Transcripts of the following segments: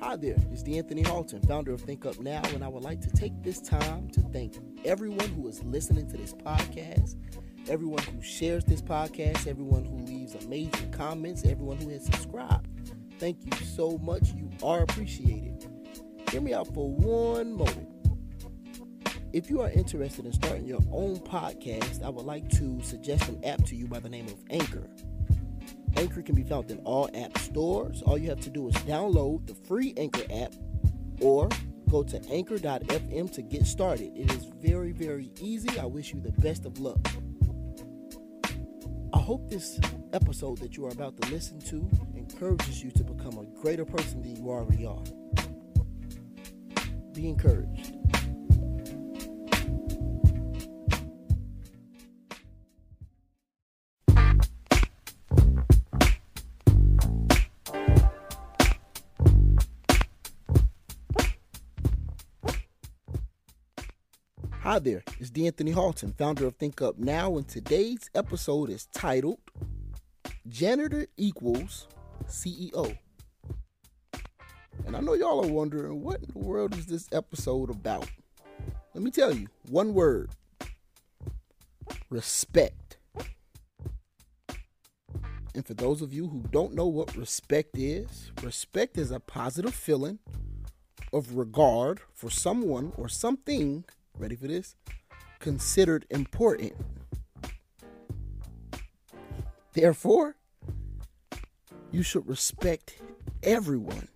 Hi there, it's D'Anthony Halton, founder of Think Up Now, and I would like to take this time to thank everyone who is listening to this podcast, everyone who shares this podcast, everyone who leaves amazing comments, everyone who has subscribed. Thank you so much. You are appreciated. Hear me out for one moment. If you are interested in starting your own podcast, I would like to suggest an app to you by the name of Anchor. Anchor can be found in all app stores. All you have to do is download the free Anchor app or go to anchor.fm to get started. It is very, very easy. I wish you the best of luck. I hope this episode that you are about to listen to encourages you to become a greater person than you already are. Be encouraged. Hi there, it's D'Anthony Halton, founder of Think Up Now, and today's episode is titled Janitor Equals CEO. And I know y'all are wondering what in the world is this episode about? Let me tell you one word respect. And for those of you who don't know what respect is, respect is a positive feeling of regard for someone or something ready for this? Considered important. Therefore, you should respect everyone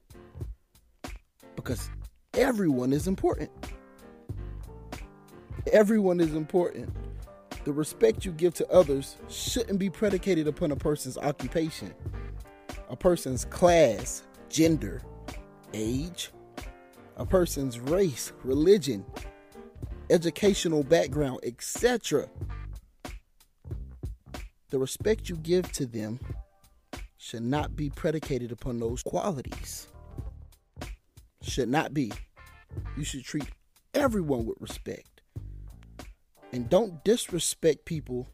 because everyone is important. Everyone is important. The respect you give to others shouldn't be predicated upon a person's occupation, a person's class, gender, age, a person's race, religion, educational background, etc. The respect you give to them should not be predicated upon those qualities. Should not be. You should treat everyone with respect. And don't disrespect people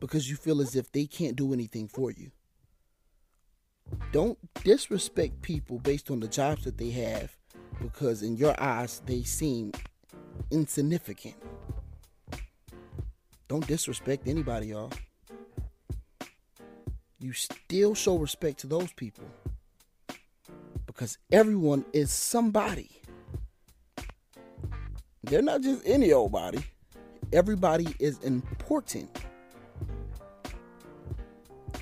because you feel as if they can't do anything for you. Don't disrespect people based on the jobs that they have because in your eyes they seem insignificant. Don't disrespect anybody, y'all. You still show respect to those people because everyone is somebody. They're not just any old body. Everybody is important.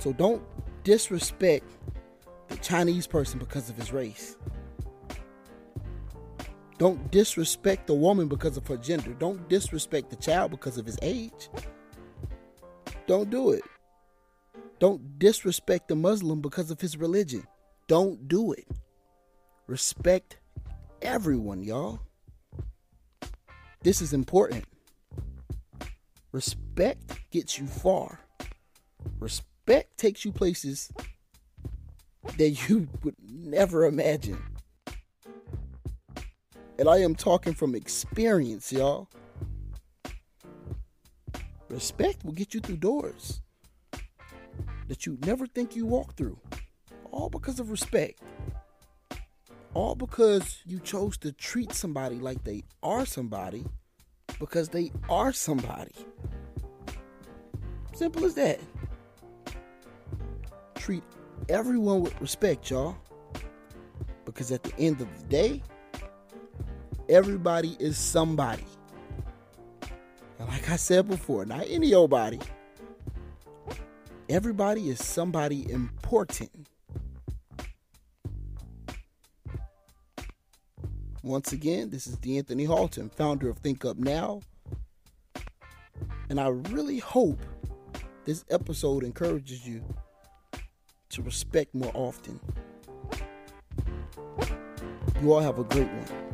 So don't disrespect the Chinese person because of his race. Don't disrespect the woman because of her gender. Don't disrespect the child because of his age. Don't do it. Don't disrespect the Muslim because of his religion. Don't do it. Respect everyone, y'all. This is important. Respect gets you far. Respect takes you places that you would never imagine. And I am talking from experience, y'all. Respect will get you through doors that you never think you walk through. All because of respect. All because you chose to treat somebody like they are somebody because they are somebody. Simple as that. Treat everyone with respect, y'all. Because at the end of the day, everybody is somebody. And like I said before, not any old body. Everybody is somebody important. Once again, this is D'Anthony Halton, founder of Think Up Now. And I really hope this episode encourages you to respect more often. You all have a great one.